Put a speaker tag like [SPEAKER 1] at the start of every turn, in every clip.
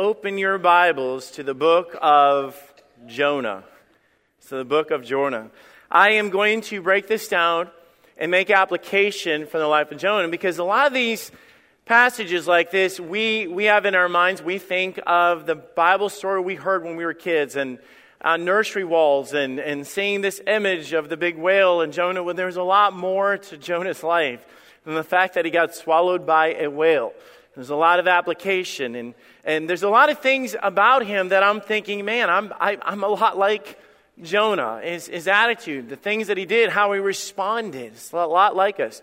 [SPEAKER 1] open your Bibles to the book of Jonah. So, the book of Jonah. I am going to break this down and make application from the life of Jonah because a lot of these passages like this, we, we have in our minds, we think of the Bible story we heard when we were kids and on nursery walls and, and seeing this image of the big whale and Jonah. Well, there's a lot more to Jonah's life than the fact that he got swallowed by a whale. There's a lot of application, and, and there's a lot of things about him that I'm thinking, man, I'm, I, am i am a lot like Jonah. His, his attitude, the things that he did, how he responded. It's a lot like us.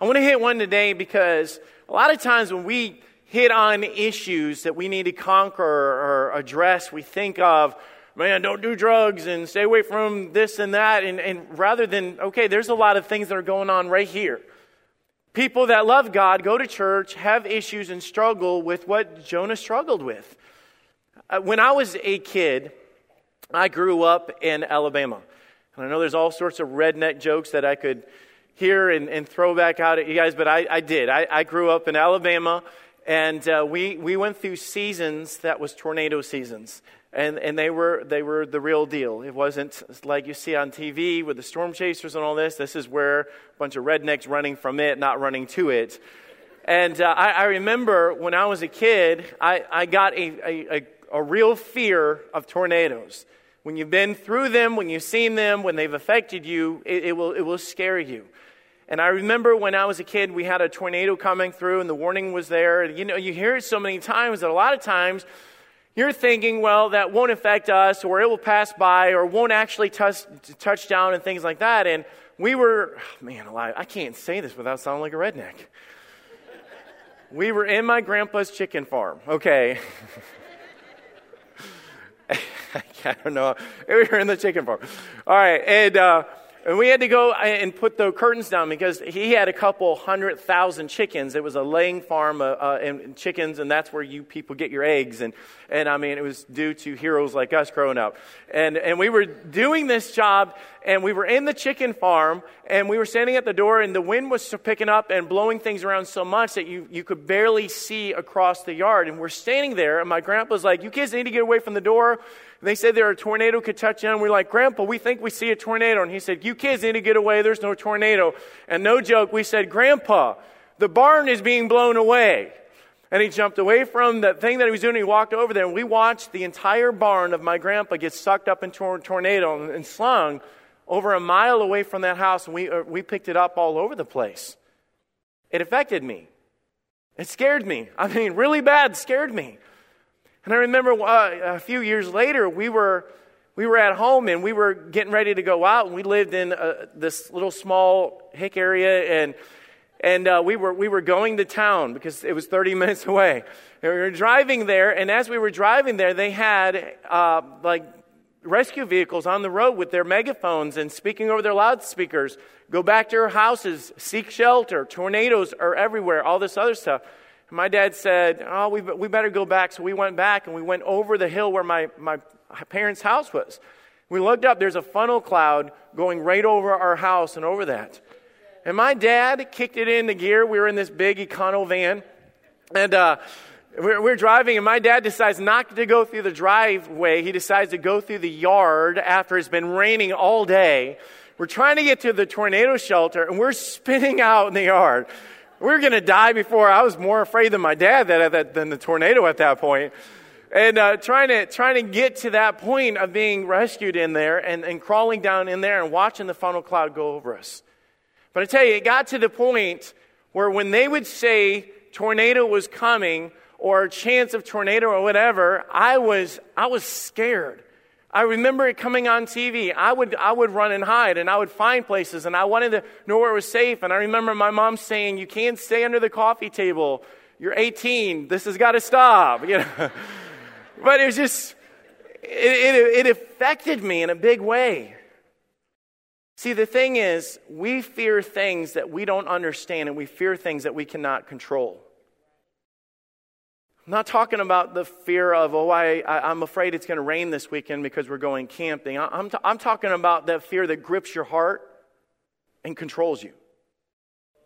[SPEAKER 1] I want to hit one today because a lot of times when we hit on issues that we need to conquer or address, we think of, man, don't do drugs and stay away from this and that. And, and rather than, okay, there's a lot of things that are going on right here. People that love God, go to church, have issues, and struggle with what Jonah struggled with. Uh, when I was a kid, I grew up in Alabama. And I know there's all sorts of redneck jokes that I could hear and, and throw back out at you guys, but I, I did. I, I, grew up in Alabama, and uh, we, we went through seasons that was tornado seasons and, and they, were, they were the real deal. It wasn't like you see on TV with the storm chasers and all this. This is where a bunch of rednecks running from it, not running to it. And uh, I, I, remember when I was a kid, I, I got a, a, a real fear of tornadoes. When you've been through them, when you've seen them, when they've affected you, it, it, will, it will scare you. And I remember when I was a kid, we had a tornado coming through and the warning was there. You know, you hear it so many times that a lot of times you're thinking, well, that won't affect us, or it will pass by, or won't actually touch, touch down, and things like that. And we were, man, alive, I can't say this without sounding like a redneck. we were in my grandpa's chicken farm, okay? I don't know. We were in the chicken farm. All right, and uh, and we had to go and put the curtains down because he had a couple hundred thousand chickens. It was a laying farm uh, uh, and chickens, and that's where you people get your eggs. And, and I mean, it was due to heroes like us growing up. And, and we were doing this job, and we were in the chicken farm, and we were standing at the door, and the wind was picking up and blowing things around so much that you, you could barely see across the yard. And we're standing there, and my grandpa's like, You kids need to get away from the door. They said there a tornado could touch down. We're like, Grandpa, we think we see a tornado. And he said, You kids need to get away. There's no tornado. And no joke, we said, Grandpa, the barn is being blown away. And he jumped away from the thing that he was doing. He walked over there, and we watched the entire barn of my grandpa get sucked up into a tornado and slung over a mile away from that house. And we, uh, we picked it up all over the place. It affected me. It scared me. I mean, really bad, scared me. And I remember uh, a few years later, we were, we were at home and we were getting ready to go out. And we lived in uh, this little small hick area. And and uh, we, were, we were going to town because it was 30 minutes away. And we were driving there, and as we were driving there, they had uh, like rescue vehicles on the road with their megaphones and speaking over their loudspeakers. Go back to your houses, seek shelter. Tornadoes are everywhere, all this other stuff. My dad said, Oh, we, we better go back. So we went back and we went over the hill where my, my parents' house was. We looked up, there's a funnel cloud going right over our house and over that. And my dad kicked it into gear. We were in this big econo van. And uh, we're, we're, driving, and my dad decides not to go through the driveway. He decides to go through the yard after it's been raining all day. We're trying to get to the tornado shelter, and we're spinning out in the yard. We're going to die before. I was more afraid than my dad that, that, than the tornado at that point. And uh, trying, to, trying to get to that point of being rescued in there and, and crawling down in there and watching the funnel cloud go over us. But I tell you, it got to the point where when they would say tornado was coming or chance of tornado or whatever, I was, I was scared. I remember it coming on TV. I would, I would run and hide and I would find places and I wanted to know where it was safe. And I remember my mom saying, You can't stay under the coffee table. You're 18. This has got to stop. You know? but it was just, it, it, it affected me in a big way. See, the thing is, we fear things that we don't understand and we fear things that we cannot control. I'm not talking about the fear of, oh, I, I, am afraid it's going to rain this weekend because we're going camping. I, I'm, t- I'm talking about that fear that grips your heart and controls you.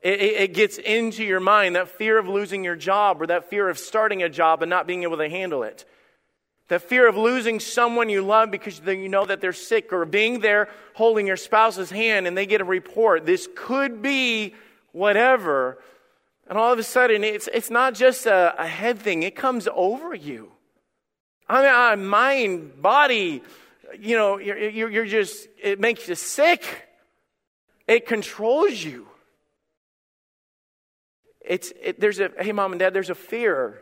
[SPEAKER 1] it, it, gets into your mind, that fear of losing your job or that fear of starting a job and not being able to handle it. The fear of losing someone you love because you know that they're sick or being there holding your spouse's hand and they get a report. This could be whatever. And all of a sudden, it's, it's not just a, a head thing, it comes over you. I mean, mind, body, you know, you're, you're just, it makes you sick. It controls you. It's, it, there's a, hey, mom and dad, there's a fear.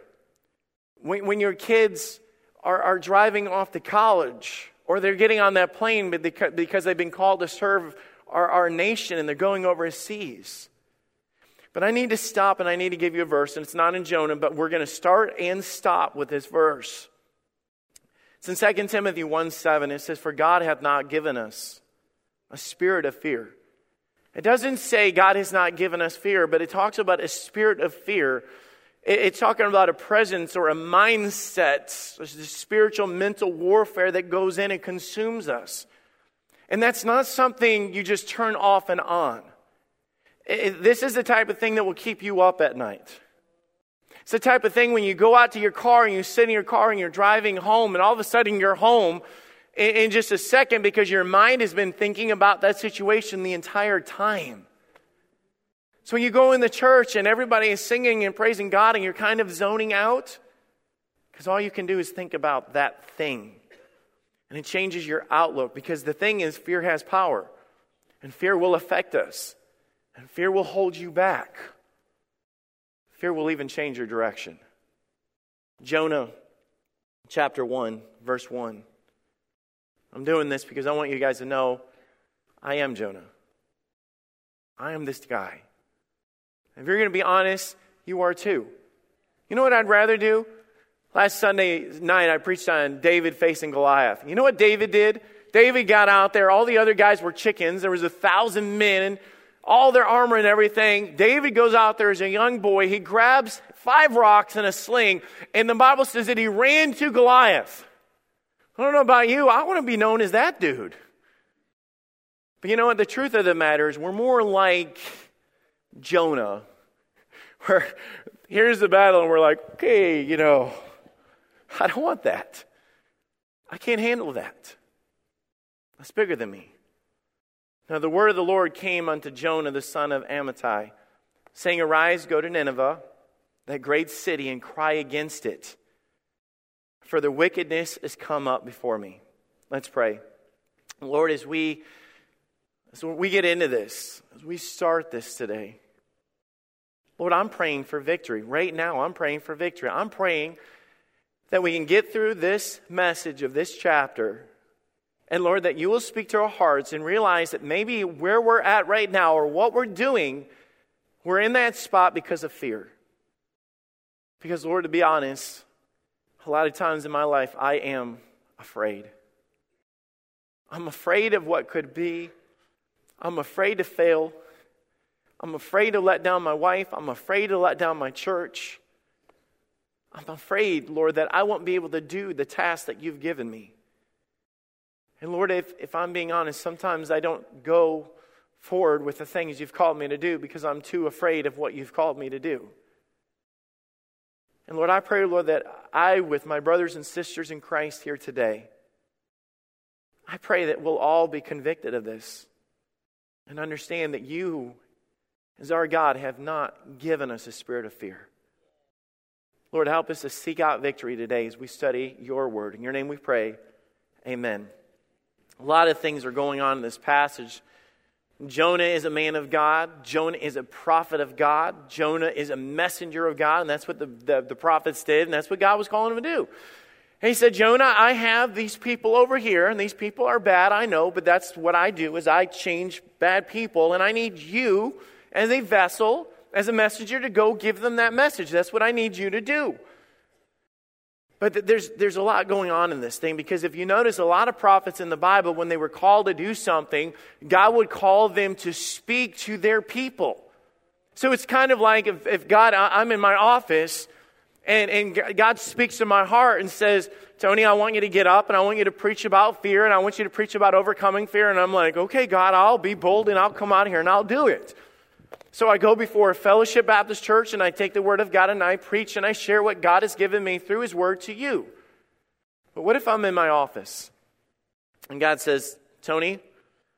[SPEAKER 1] When, when your kids are, are driving off to college or they're getting on that plane because they've been called to serve our, our nation and they're going overseas. But I need to stop and I need to give you a verse, and it's not in Jonah, but we're going to start and stop with this verse. It's in 2 Timothy 1 7. It says, For God hath not given us a spirit of fear it doesn't say God has not given us fear, but it talks about a spirit of fear. It's talking about a presence or a mindset, a spiritual mental warfare that goes in and consumes us. And that's not something you just turn off and on. This is the type of thing that will keep you up at night. It's the type of thing when you go out to your car and you sit in your car and you're driving home, and all of a sudden you're home in, in just a second because your mind has been thinking about that situation the entire time. So when you go in the church and everybody is singing and praising God and you're kind of zoning out, because all you can do is think about that thing. And it changes your outlook because the thing is, fear has power. And fear will affect us. And fear will hold you back. Fear will even change your direction. Jonah chapter 1, verse 1. I'm doing this because I want you guys to know I am Jonah. I am this guy. If you're going to be honest, you are too. You know what I'd rather do? Last Sunday night, I preached on David facing Goliath. You know what David did? David got out there. All the other guys were chickens. There was a thousand men, all their armor and everything. David goes out there as a young boy. He grabs five rocks and a sling, and the Bible says that he ran to Goliath. I don't know about you. I want to be known as that dude. But you know what? The truth of the matter is, we're more like Jonah, where here's the battle, and we're like, okay, you know, I don't want that. I can't handle that. That's bigger than me. Now, the word of the Lord came unto Jonah, the son of Amittai, saying, Arise, go to Nineveh, that great city, and cry against it for the wickedness is come up before me. Let's pray. Lord, as we as we get into this, as we start this today, Lord, I'm praying for victory. Right now, I'm praying for victory. I'm praying that we can get through this message of this chapter. And Lord, that you will speak to our hearts and realize that maybe where we're at right now or what we're doing, we're in that spot because of fear. Because, Lord, to be honest, a lot of times in my life, I am afraid. I'm afraid of what could be. I'm afraid to fail. I'm afraid to let down my wife. I'm afraid to let down my church. I'm afraid, Lord, that I won't be able to do the task that you've given me. And Lord, if, if I'm being honest, sometimes I don't go forward with the things you've called me to do because I'm too afraid of what you've called me to do. And Lord, I pray, Lord, that I, with my brothers and sisters in Christ here today, I pray that we'll all be convicted of this and understand that you, as our God, have not given us a spirit of fear. Lord, help us to seek out victory today as we study your word. In your name we pray. Amen. A lot of things are going on in this passage Jonah is a man of God. Jonah is a prophet of God. Jonah is a messenger of God. And that's what the, the, the, prophets did. And that's what God was calling him to do. And he said, Jonah, I have these people over here. And these people are bad, I know. But that's what I do is I change bad people. And I need you as a vessel, as a messenger to go give them that message. That's what I need you to do. But there's, there's a lot going on in this thing because if you notice, a lot of prophets in the Bible, when they were called to do something, God would call them to speak to their people. So it's kind of like if, if God, I'm in my office and, and God speaks to my heart and says, Tony, I want you to get up and I want you to preach about fear and I want you to preach about overcoming fear. And I'm like, okay, God, I'll be bold and I'll come out here and I'll do it. So I go before a fellowship Baptist church and I take the word of God and I preach and I share what God has given me through his word to you. But what if I'm in my office and God says, Tony,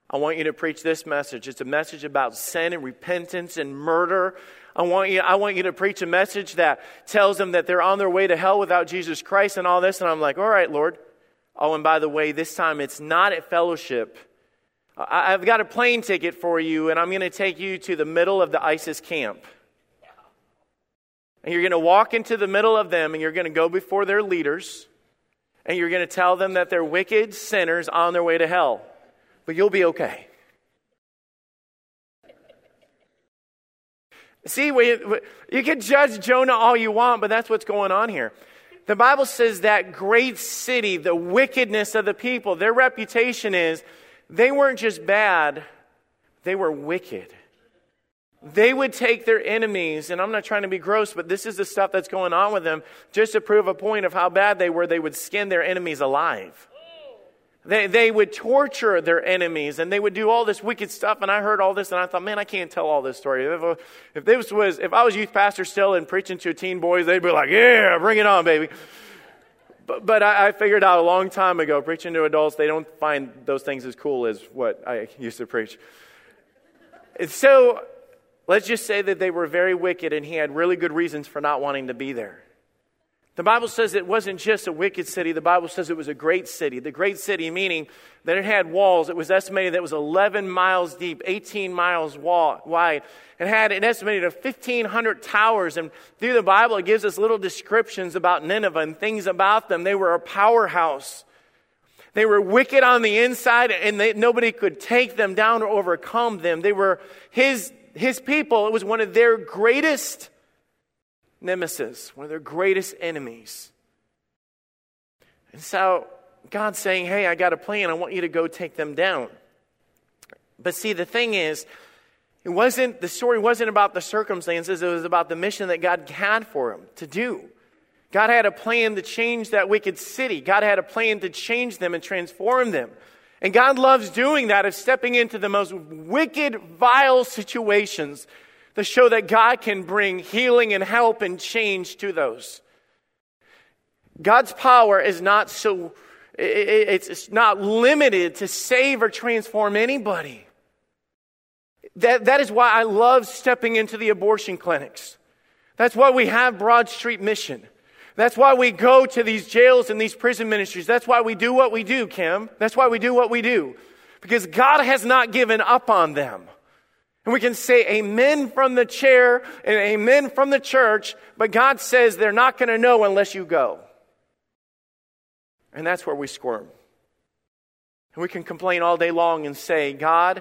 [SPEAKER 1] I want you to preach this message. It's a message about sin and repentance and murder. I want you, I want you to preach a message that tells them that they're on their way to hell without Jesus Christ and all this. And I'm like, all right, Lord. Oh, and by the way, this time it's not at fellowship. I've got a plane ticket for you, and I'm going to take you to the middle of the ISIS camp. And you're going to walk into the middle of them, and you're going to go before their leaders, and you're going to tell them that they're wicked sinners on their way to hell. But you'll be okay. See, we you can judge Jonah all you want, but that's what's going on here. The Bible says that great city, the wickedness of the people, their reputation is they weren't just bad, they were wicked. They would take their enemies, and I'm not trying to be gross, but this is the stuff that's going on with them. Just to prove a point of how bad they were, they would skin their enemies alive. They, they would torture their enemies and they would do all this wicked stuff. And I heard all this and I thought, man, I can't tell all this story. If, if this was, if I was youth pastor still and preaching to teen boys, they'd be like, yeah, bring it on, baby. But, but I, I, figured out a long time ago, preaching to adults, they don't find those things as cool as what I used to preach. So let's just say that they were very wicked and he had really good reasons for not wanting to be there. The Bible says it wasn't just a wicked city. The Bible says it was a great city. The great city meaning that it had walls. It was estimated that it was 11 miles deep, 18 miles wide. It had an estimated of 1,500 towers. And through the Bible, it gives us little descriptions about Nineveh and things about them. They were a powerhouse. They were wicked on the inside, and they, nobody could take them down or overcome them. They were his, his people. It was one of their greatest nemesis, one of their greatest enemies. And so God's saying, Hey, I got a plan. I want you to go take them down. But see, the thing is, it wasn't, the story wasn't about the circumstances, it was about the mission that God had for him to do. God had a plan to change that wicked city. God had a plan to change them and transform them. And God loves doing that of stepping into the most wicked, vile situations to show that God can bring healing and help and change to those. God's power is not so, it's not limited to save or transform anybody. That, that is why I love stepping into the abortion clinics. That's why we have Broad Street Mission. That's why we go to these jails and these prison ministries. That's why we do what we do, Kim. That's why we do what we do. Because God has not given up on them. And we can say amen from the chair and amen from the church, but God says they're not going to know unless you go. And that's where we squirm. And we can complain all day long and say, God,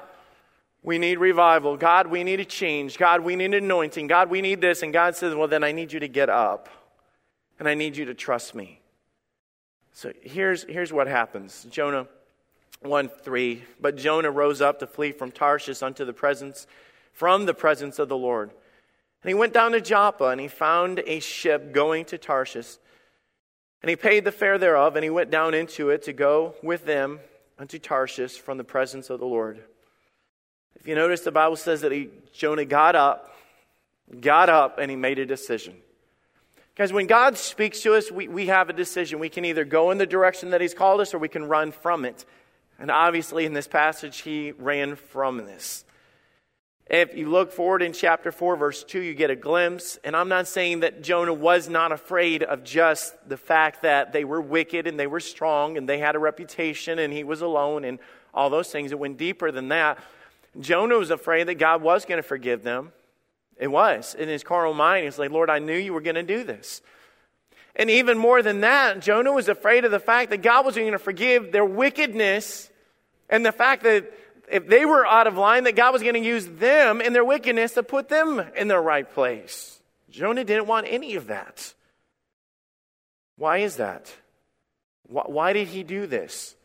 [SPEAKER 1] we need revival. God, we need a change. God, we need anointing. God, we need this. And God says, well, then I need you to get up and I need you to trust me. So here's, here's what happens Jonah 1 3. But Jonah rose up to flee from Tarshish unto the presence, from the presence of the Lord. And he went down to Joppa, and he found a ship going to Tarshish. And he paid the fare thereof, and he went down into it to go with them unto Tarshish from the presence of the Lord. If you notice, the Bible says that he, Jonah got up, got up, and he made a decision. Because when God speaks to us, we, we have a decision. We can either go in the direction that He's called us or we can run from it. And obviously, in this passage, he ran from this. If you look forward in chapter 4, verse 2, you get a glimpse. And I'm not saying that Jonah was not afraid of just the fact that they were wicked and they were strong and they had a reputation and he was alone and all those things. It went deeper than that. Jonah was afraid that God was going to forgive them. It was. In his carnal mind, he's like, Lord, I knew you were going to do this. And even more than that, Jonah was afraid of the fact that God wasn't going to forgive their wickedness and the fact that if they were out of line, that God was going to use them in their wickedness to put them in their right place. Jonah didn't want any of that. Why is that? Why did he do this?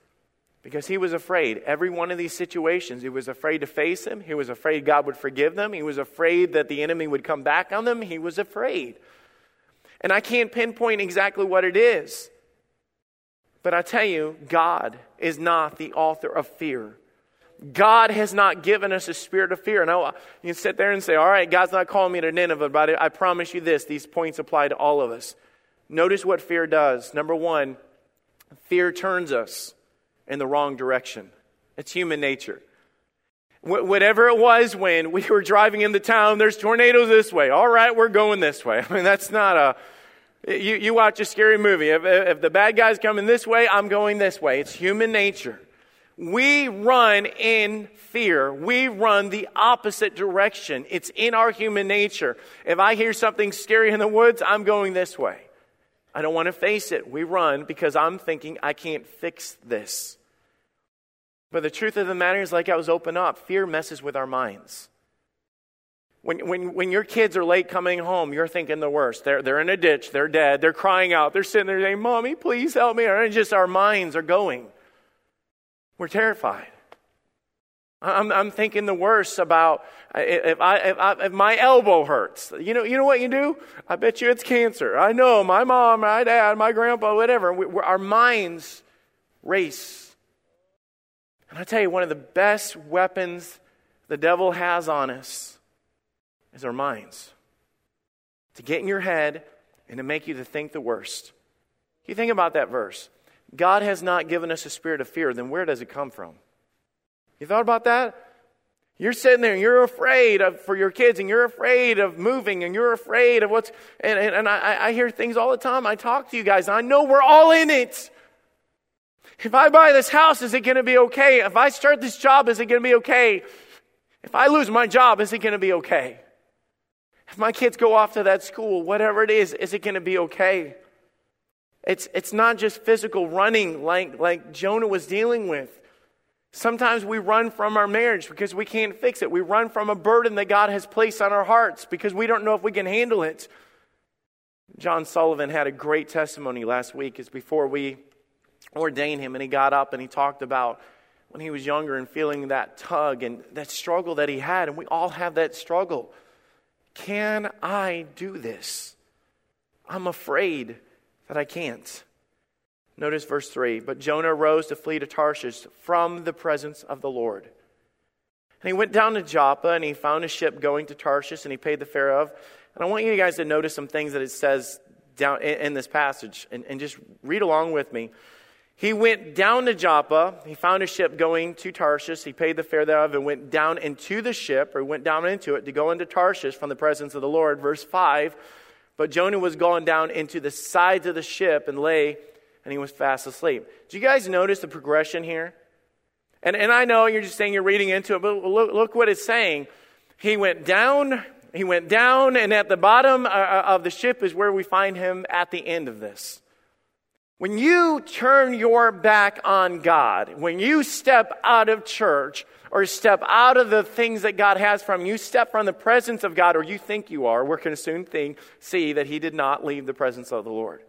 [SPEAKER 1] Because he was afraid. Every one of these situations, he was afraid to face him. He was afraid God would forgive them. He was afraid that the enemy would come back on them. He was afraid. And I can't pinpoint exactly what it is. But I tell you, God is not the author of fear. God has not given us a spirit of fear. Now, you can sit there and say, all right, God's not calling me to Nineveh, but I promise you this these points apply to all of us. Notice what fear does. Number one, fear turns us in the wrong direction. It's human nature. Wh- whatever it was when we were driving into town, there's tornadoes this way. All right, we're going this way. I mean, that's not a. You, you watch a scary movie. If, if the bad guy's coming this way, I'm going this way. It's human nature. We run in fear. We run the opposite direction. It's in our human nature. If I hear something scary in the woods, I'm going this way. I don't want to face it. We run because I'm thinking I can't fix this. But the truth of the matter is, like I was open up, fear messes with our minds. When, when, when your kids are late coming home, you're thinking the worst. They're, they're in a ditch, they're dead, they're crying out, they're sitting there saying, Mommy, please help me. And just our minds are going. We're terrified. I'm, I'm thinking the worst about uh, if, I, if, I, if my elbow hurts. You know, you know what you do? I bet you it's cancer. I know my mom, my dad, my grandpa, whatever. We, our minds race. And I tell you, one of the best weapons the devil has on us is our minds. To get in your head and to make you to think the worst. You think about that verse. God has not given us a spirit of fear, then where does it come from? You thought about that? You're sitting there and you're afraid of, for your kids and you're afraid of moving and you're afraid of what's, and, and, and I, I hear things all the time. I talk to you guys. I know we're all in it. If I buy this house, is it going to be okay? If I start this job, is it going to be okay? If I lose my job, is it going to be okay? If my kids go off to that school, whatever it is, is it going to be okay? It's, it's not just physical running like, like Jonah was dealing with. Sometimes we run from our marriage because we can't fix it. We run from a burden that God has placed on our hearts because we don't know if we can handle it. John Sullivan had a great testimony last week. It's before we ordained him, and he got up and he talked about when he was younger and feeling that tug and that struggle that he had. And we all have that struggle. Can I do this? I'm afraid that I can't. Notice verse 3 But Jonah rose to flee to Tarshish from the presence of the Lord. And he went down to Joppa and he found a ship going to Tarshish and he paid the fare of. And I want you guys to notice some things that it says down in, in this passage and, and just read along with me. He went down to Joppa. He found a ship going to Tarshish. He paid the fare thereof and went down into the ship, or went down into it to go into Tarshish from the presence of the Lord. Verse 5 But Jonah was gone down into the sides of the ship and lay and he was fast asleep. Do you guys notice the progression here? And, and I know you're just saying you're reading into it, but look, look what it's saying. He went down, he went down, and at the bottom uh, uh, of the ship is where we find him at the end of this. When you turn your back on God, when you step out of church or step out of the things that God has from you, step from the presence of God, or you think you are, we're going to soon think, see that he did not leave the presence of the Lord.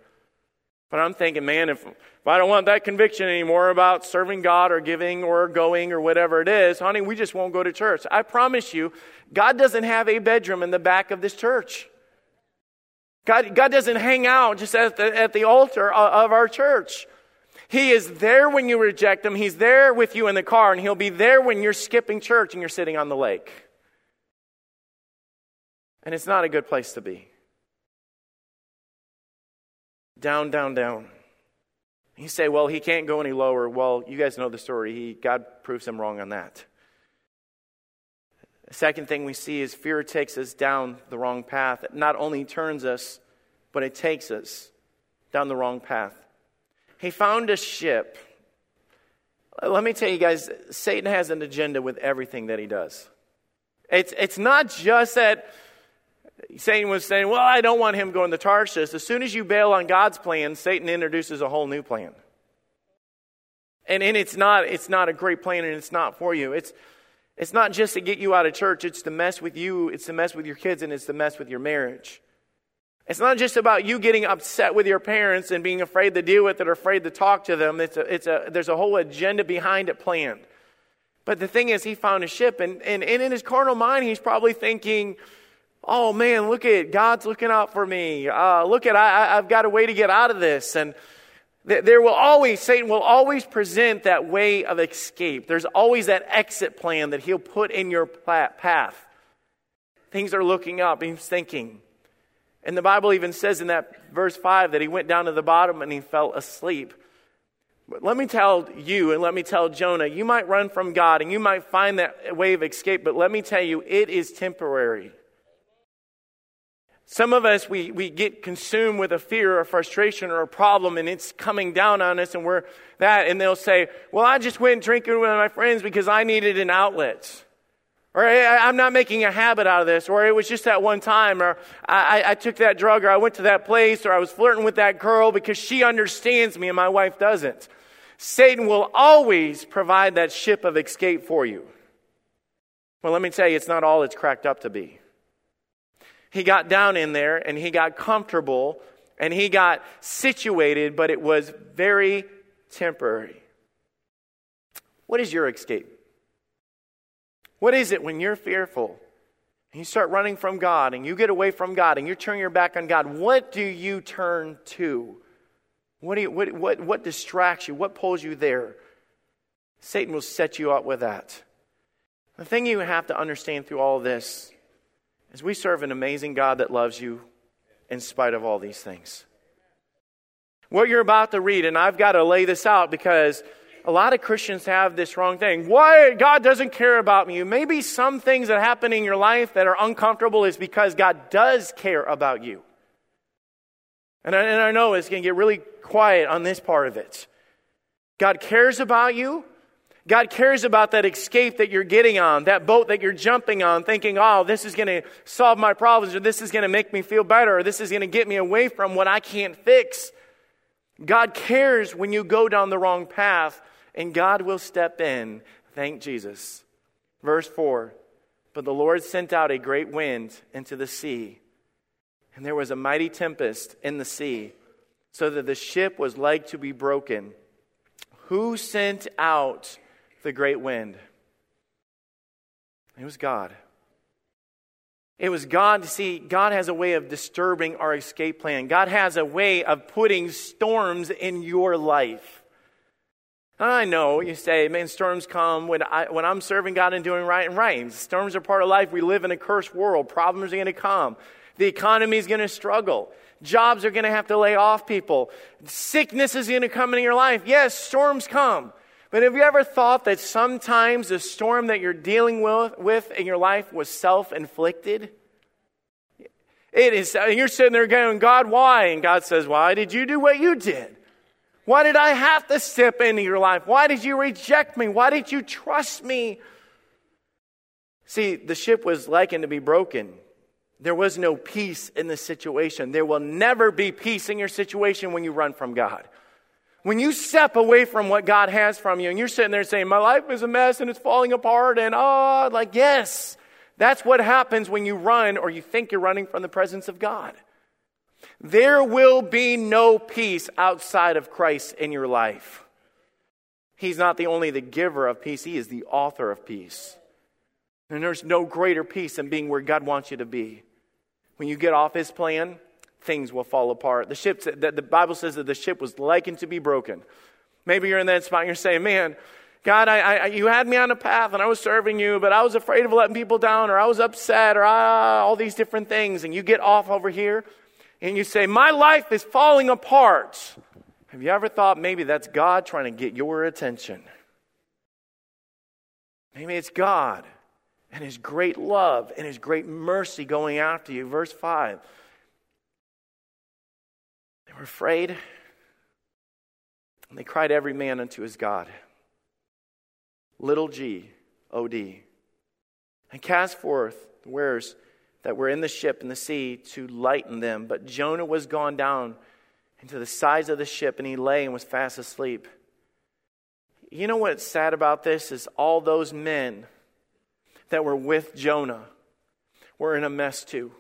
[SPEAKER 1] But I'm thinking, man, if, if I don't want that conviction anymore about serving God or giving or going or whatever it is, honey, we just won't go to church. I promise you, God doesn't have a bedroom in the back of this church. God, God doesn't hang out just at the, at the altar of our church. He is there when you reject Him. He's there with you in the car, and He'll be there when you're skipping church and you're sitting on the lake. And it's not a good place to be. Down, down, down. You say, well, he can't go any lower. Well, you guys know the story. He, God proves him wrong on that. The second thing we see is fear takes us down the wrong path. It not only turns us, but it takes us down the wrong path. He found a ship. Let me tell you guys, Satan has an agenda with everything that he does. It's, it's not just that Satan was saying, Well, I don't want him going to Tarshish. As soon as you bail on God's plan, Satan introduces a whole new plan. And, and it's, not, it's not a great plan and it's not for you. It's, it's not just to get you out of church, it's to mess with you, it's to mess with your kids, and it's to mess with your marriage. It's not just about you getting upset with your parents and being afraid to deal with it or afraid to talk to them. It's a, it's a, there's a whole agenda behind it planned. But the thing is, he found a ship, and, and, and in his carnal mind, he's probably thinking, oh man, look at God's looking out for me. Uh, look at I, I've got a way to get out of this. And There will always, Satan will always present that way of escape. There's always that exit plan that he'll put in your path. Things are looking up, he's thinking. And the Bible even says in that verse 5 that he went down to the bottom and he fell asleep. But let me tell you and let me tell Jonah, you might run from God and you might find that way of escape, but let me tell you, it is temporary. Some of us, we, we get consumed with a fear or frustration or a problem, and it's coming down on us, and we're that. And they'll say, Well, I just went drinking with my friends because I needed an outlet. Or I'm not making a habit out of this. Or it was just that one time. Or I, I took that drug. Or I went to that place. Or I was flirting with that girl because she understands me and my wife doesn't. Satan will always provide that ship of escape for you. Well, let me tell you, it's not all it's cracked up to be. He got down in there and he got comfortable and he got situated, but it was very temporary. What is your escape? What is it when you're fearful and you start running from God and you get away from God and you turn your back on God? What do you turn to? What, do you, what, what, what distracts you? What pulls you there? Satan will set you up with that. The thing you have to understand through all this is we serve an amazing God that loves you in spite of all these things. What you're about to read, and I've got to lay this out because a lot of Christians have this wrong thing. Why God doesn't care about you? Maybe some things that happen in your life that are uncomfortable is because God does care about you. And I, and I know it's going to get really quiet on this part of it. God cares about you. God cares about that escape that you're getting on, that boat that you're jumping on, thinking, oh, this is going to solve my problems, or this is going to make me feel better, or this is going to get me away from what I can't fix. God cares when you go down the wrong path, and God will step in. Thank Jesus. Verse 4 But the Lord sent out a great wind into the sea, and there was a mighty tempest in the sea, so that the ship was like to be broken. Who sent out the great wind? It was God. It was God see, God has a way of disturbing our escape plan. God has a way of putting storms in your life. I know you say, man, storms come when, I, when I'm serving God and doing right and right. Storms are part of life. We live in a cursed world. Problems are going to come. The economy is going to struggle. Jobs are going to have to lay off people. Sickness is going to come into your life. Yes, storms come. But have you ever thought that sometimes the storm that you're dealing with, with in your life was self inflicted? It is, and you're sitting there going, God, why? And God says, Why did you do what you did? Why did I have to step into your life? Why did you reject me? Why did you trust me? See, the ship was likened to be broken. There was no peace in the situation. There will never be peace in your situation when you run from God. When you step away from what God has from you and you're sitting there saying, My life is a mess and it's falling apart, and oh, like, yes, that's what happens when you run or you think you're running from the presence of God. There will be no peace outside of Christ in your life. He's not the only the giver of peace, He is the author of peace. And there's no greater peace than being where God wants you to be. When you get off His plan, things will fall apart. The ship, the, the Bible says that the ship was likened to be broken. Maybe you're in that spot and you're saying, man, God, I, I, you had me on a path and I was serving you, but I was afraid of letting people down or I was upset or ah, all these different things. And you get off over here and you say, my life is falling apart. Have you ever thought maybe that's God trying to get your attention? Maybe it's God and His great love and His great mercy going after you. Verse 5 they were afraid, and they cried every man unto his God. Little g, O D. And cast forth the wares that were in the ship in the sea to lighten them. But Jonah was gone down into the sides of the ship, and he lay and was fast asleep. You know what's sad about this is all those men that were with Jonah were in a mess too.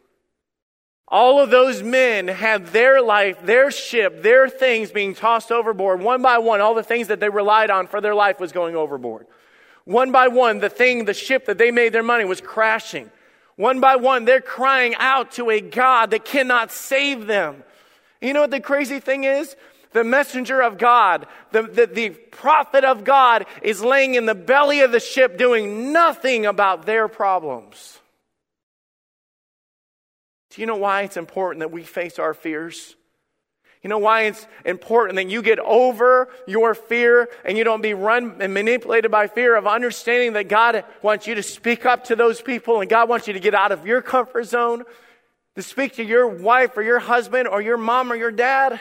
[SPEAKER 1] All of those men had their life, their ship, their things being tossed overboard one by one. All the things that they relied on for their life was going overboard. One by one, the thing, the ship that they made their money was crashing. One by one, they're crying out to a God that cannot save them. You know what the crazy thing is? The messenger of God, the, the, the prophet of God, is laying in the belly of the ship doing nothing about their problems. Do you know why it's important that we face our fears? You know why it's important that you get over your fear and you don't be run and manipulated by fear of understanding that God wants you to speak up to those people and God wants you to get out of your comfort zone, to speak to your wife or your husband or your mom or your dad.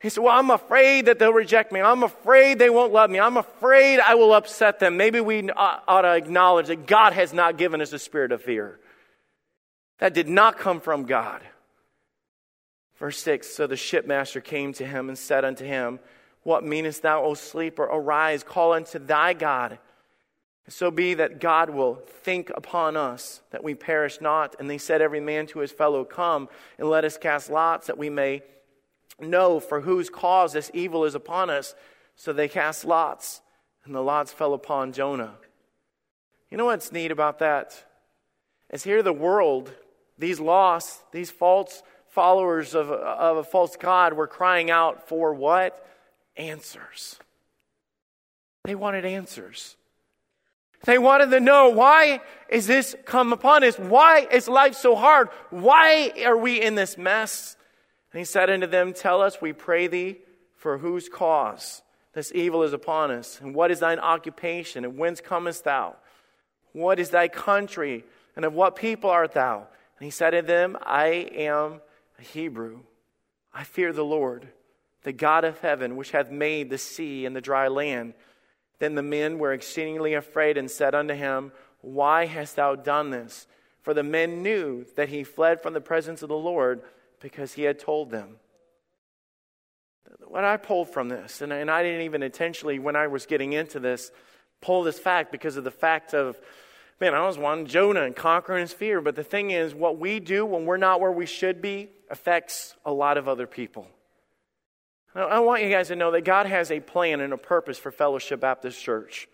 [SPEAKER 1] He said, Well, I'm afraid that they'll reject me. I'm afraid they won't love me. I'm afraid I will upset them. Maybe we ought to acknowledge that God has not given us a spirit of fear. That did not come from God. Verse 6 So the shipmaster came to him and said unto him, What meanest thou, O sleeper? Arise, call unto thy God. So be that God will think upon us, that we perish not. And they said, Every man to his fellow, Come, and let us cast lots, that we may know for whose cause this evil is upon us. So they cast lots, and the lots fell upon Jonah. You know what's neat about that? Is here the world, these lost, these false followers of, of a false God were crying out for what? Answers. They wanted answers. They wanted to know why is this come upon us? Why is life so hard? Why are we in this mess? And he said unto them, Tell us, we pray thee, for whose cause this evil is upon us, and what is thine occupation, and whence comest thou? What is thy country, and of what people art thou? And he said to them, I am a Hebrew. I fear the Lord, the God of heaven, which hath made the sea and the dry land. Then the men were exceedingly afraid and said unto him, Why hast thou done this? For the men knew that he fled from the presence of the Lord because he had told them. What I pulled from this, and, and I didn't even intentionally, when I was getting into this, pull this fact because of the fact of man, I was wanting Jonah and conquering his fear. But the thing is, what we do when we're not where we should be affects a lot of other people. I want you guys to know that God has a plan and a purpose for Fellowship Baptist Church.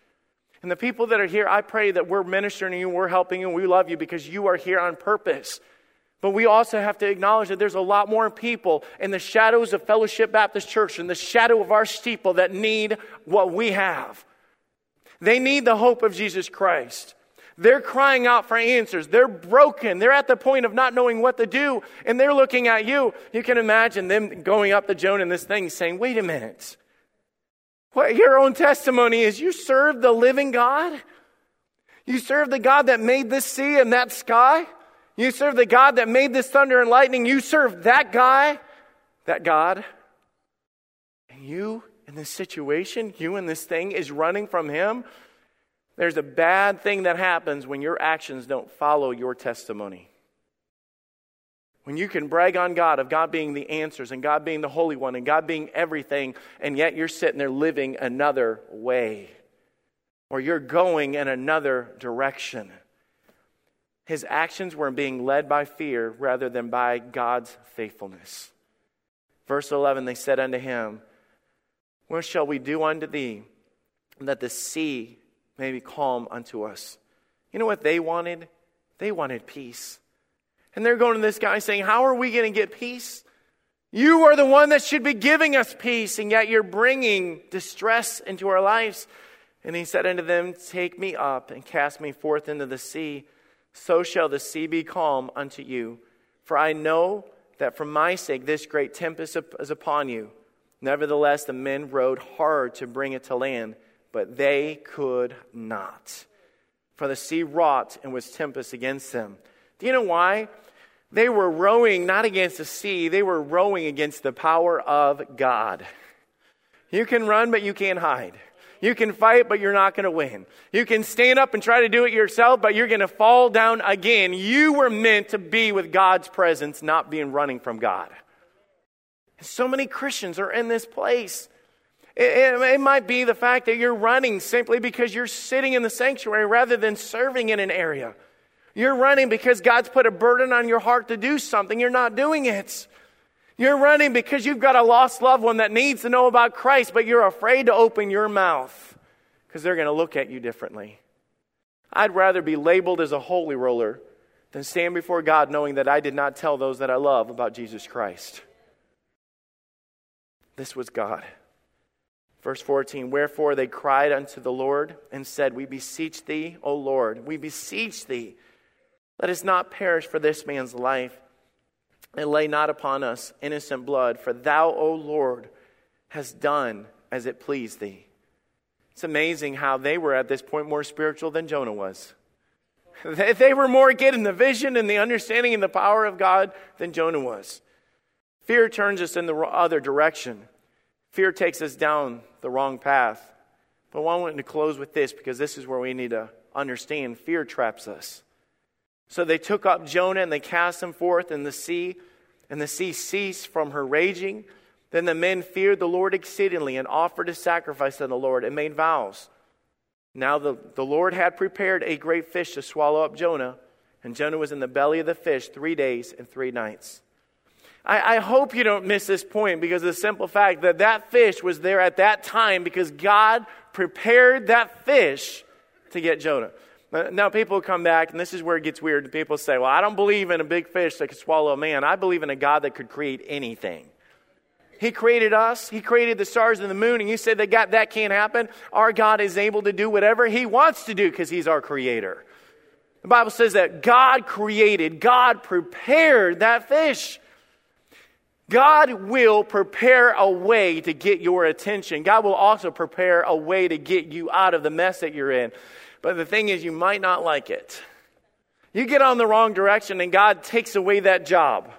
[SPEAKER 1] And the people that are here, I pray that we're ministering to you, we're helping you, we love you because you are here on purpose. But we also have to acknowledge that there's a lot more people in the shadows of Fellowship Baptist Church, in the shadow of our steeple, that need what we have. They need the hope of Jesus Christ. They're crying out for answers. They're broken. They're at the point of not knowing what to do, and they're looking at you. You can imagine them going up to Jonah in this thing saying, Wait a minute. What your own testimony is you serve the living God? You serve the God that made this sea and that sky? You serve the God that made this thunder and lightning? You serve that guy, that God? And you in this situation, you in this thing is running from Him? There's a bad thing that happens when your actions don't follow your testimony. When you can brag on God of God being the answers and God being the Holy One and God being everything, and yet you're sitting there living another way, or you're going in another direction. His actions were being led by fear rather than by God's faithfulness. Verse 11 they said unto him, What shall we do unto thee that the sea may be calm unto us. You know what they wanted? They wanted peace. And they're going to this guy saying, How are we going to get peace? You are the one that should be giving us peace, and yet you're bringing distress into our lives. And he said unto them, Take me up and cast me forth into the sea. So shall the sea be calm unto you. For I know that for my sake this great tempest is upon you. Nevertheless, the men rowed hard to bring it to land but they could not. For the sea wrought and was tempest against them. Do you know why? They were rowing not against the sea, they were rowing against the power of God. You can run, but you can't hide. You can fight, but you're not going to win. You can stand up and try to do it yourself, but you're going to fall down again. You were meant to be with God's presence, not being running from God. so many Christians are in this place. It, it, might be the fact that you're running simply because you're sitting in the sanctuary rather than serving in an area. You're running because God's put a burden on your heart to do something. You're not doing it. You're running because you've got a lost loved one that needs to know about Christ, but you're afraid to open your mouth because they're going to look at you differently. I'd rather be labeled as a holy roller than stand before God knowing that I did not tell those that I love about Jesus Christ. This was God. Verse 14 Wherefore they cried unto the Lord and said, We beseech thee, O Lord, we beseech thee, let us not perish for this man's life, and lay not upon us innocent blood, for thou, O Lord, hast done as it pleased thee. It's amazing how they were at this point more spiritual than Jonah was. They, they were more getting the vision and the understanding and the power of God than Jonah was. Fear turns us in the other direction. Fear takes us down the wrong path. But I want to close with this because this is where we need to understand fear traps us. So they took up Jonah and they cast him forth in the sea, and the sea ceased from her raging. Then the men feared the Lord exceedingly and offered a sacrifice to the Lord and made vows. Now the, the Lord had prepared a great fish to swallow up Jonah, and Jonah was in the belly of the fish three days and three nights. I, I hope you don't miss this point because of the simple fact that that fish was there at that time because God prepared that fish to get Jonah. Now, people come back, and this is where it gets weird. People say, Well, I don't believe in a big fish that could swallow a man. I believe in a God that could create anything. He created us, He created the stars and the moon, and you say that God, that can't happen. Our God is able to do whatever He wants to do because He's our creator. The Bible says that God created, God prepared that fish. God will prepare a way to get your attention. God will also prepare a way to get you out of the mess that you're in. But the thing is, you might not like it. You get on the wrong direction, and God takes away that job.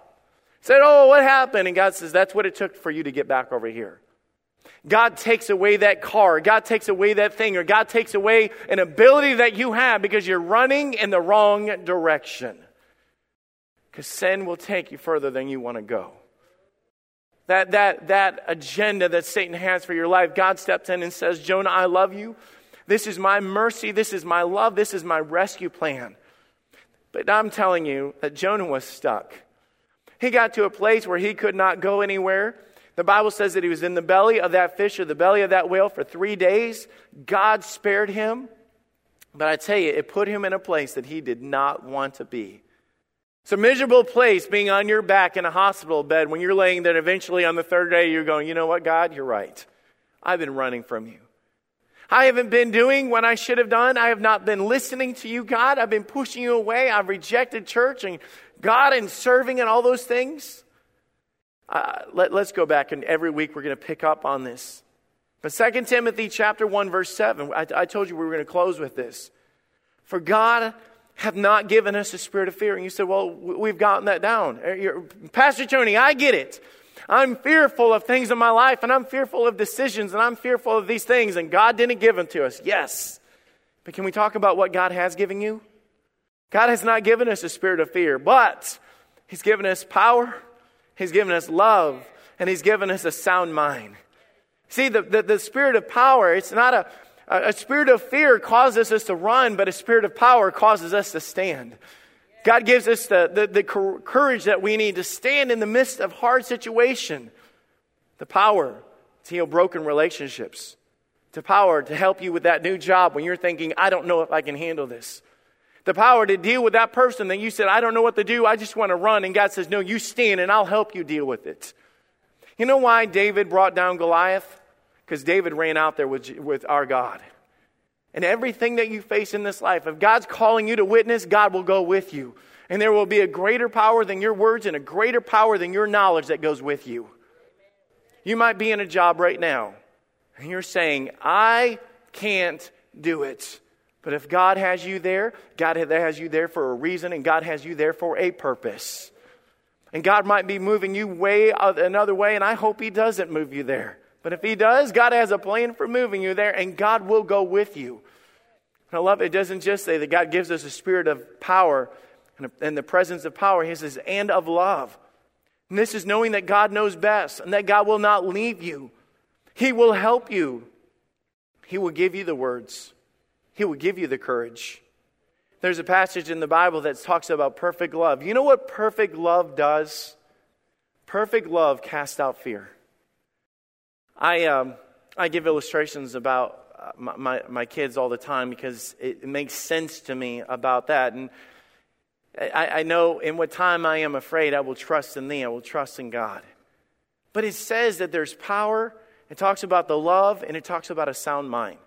[SPEAKER 1] Said, Oh, what happened? And God says, That's what it took for you to get back over here. God takes away that car. God takes away that thing, or God takes away an ability that you have because you're running in the wrong direction. Because sin will take you further than you want to go that, that, that agenda that Satan has for your life, God steps in and says, Jonah, I love you. This is my mercy. This is my love. This is my rescue plan. But I'm telling you that Jonah was stuck. He got to a place where he could not go anywhere. The Bible says that he was in the belly of that fish or the belly of that whale for three days. God spared him. But I tell you, it put him in a place that he did not want to be. It's a miserable place being on your back in a hospital bed when you're laying there. Eventually, on the third day, you're going, You know what, God? You're right. I've been running from you. I haven't been doing what I should have done. I have not been listening to you, God. I've been pushing you away. I've rejected church and God and serving and all those things. Uh, let, us go back, and every week we're going to pick up on this. But 2 Timothy chapter 1, verse 7, I, I told you we were going to close with this. For God have not given us a spirit of fear. And you said, well, we've gotten that down. Uh, Pastor Tony, I get it. I'm fearful of things in my life, and I'm fearful of decisions, and I'm fearful of these things, and God didn't give them to us. Yes. But can we talk about what God has given you? God has not given us a spirit of fear, but He's given us power, He's given us love, and He's given us a sound mind. See, the, the, the spirit of power, it's not a, a spirit of fear causes us to run, but a spirit of power causes us to stand. God gives us the, the, the courage that we need to stand in the midst of hard situation. The power to heal broken relationships. The power to help you with that new job when you're thinking, I don't know if I can handle this. The power to deal with that person that you said, I don't know what to do, I just want to run. And God says, No, you stand and I'll help you deal with it. You know why David brought down Goliath? Because David ran out there with, with our God. And everything that you face in this life, if God's calling you to witness, God will go with you. And there will be a greater power than your words and a greater power than your knowledge that goes with you. You might be in a job right now, and you're saying, I can't do it. But if God has you there, God has you there for a reason, and God has you there for a purpose. And God might be moving you way another way, and I hope He doesn't move you there. But if He does, God has a plan for moving you there, and God will go with you. And I love it. It doesn't just say that God gives us a spirit of power and the presence of power. He says, and of love. And this is knowing that God knows best and that God will not leave you. He will help you. He will give you the words, He will give you the courage. There's a passage in the Bible that talks about perfect love. You know what perfect love does? Perfect love casts out fear. I, um, I give illustrations about uh, my, my, my, kids all the time because it, makes sense to me about that. And I, I know in what time I am afraid, I will trust in thee, I will trust in God. But it says that there's power, it talks about the love, and it talks about a sound mind.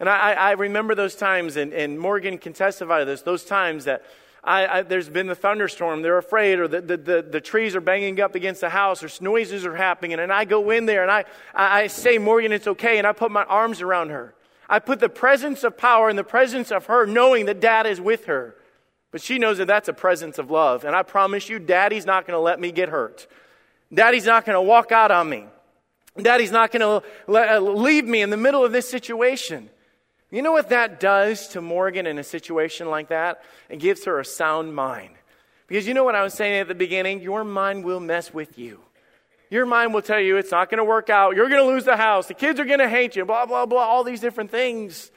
[SPEAKER 1] And I, I remember those times, and, and Morgan can testify to this, those times that I, I, there's been the thunderstorm, they're afraid, or the, the, the, the, trees are banging up against the house, or noises are happening, and I go in there and I, I say, Morgan, it's okay, and I put my arms around her. I put the presence of power in the presence of her, knowing that dad is with her. But she knows that that's a presence of love. And I promise you, daddy's not going to let me get hurt. Daddy's not going to walk out on me. Daddy's not going to uh, leave me in the middle of this situation. You know what that does to Morgan in a situation like that? It gives her a sound mind. Because you know what I was saying at the beginning? Your mind will mess with you. Your mind will tell you it's not going to work out. You're going to lose the house. The kids are going to hate you, blah, blah, blah, all these different things.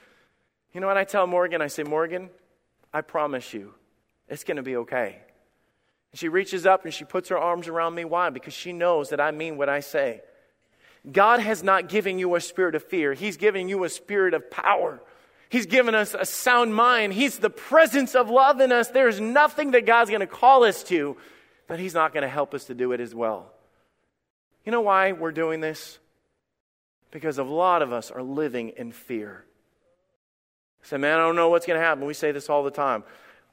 [SPEAKER 1] You know what I tell Morgan? I say, Morgan, I promise you, it's going to be okay. And she reaches up and she puts her arms around me. Why? Because she knows that I mean what I say. God has not given you a spirit of fear, He's given you a spirit of power. He's given us a sound mind. He's the presence of love in us. There's nothing that God's going to call us to that He's not going to help us to do it as well. You know why we're doing this? Because a lot of us are living in fear. Say, man, I don't know what's going to happen. We say this all the time.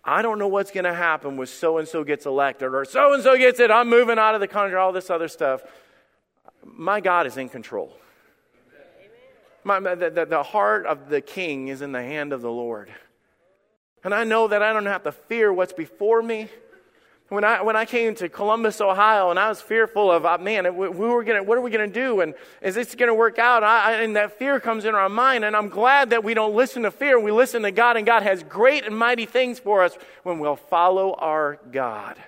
[SPEAKER 1] I don't know what's going to happen when so and so gets elected or so and so gets it. I'm moving out of the country, all this other stuff. My God is in control. My, the, the, the heart of the king is in the hand of the Lord. And I know that I don't have to fear what's before me. When I, when I came to Columbus, Ohio, and I was fearful of, uh, man, we were gonna, what are we going to do? And is this going to work out? I, and that fear comes in our mind. And I'm glad that we don't listen to fear. We listen to God, and God has great and mighty things for us when we'll follow our God.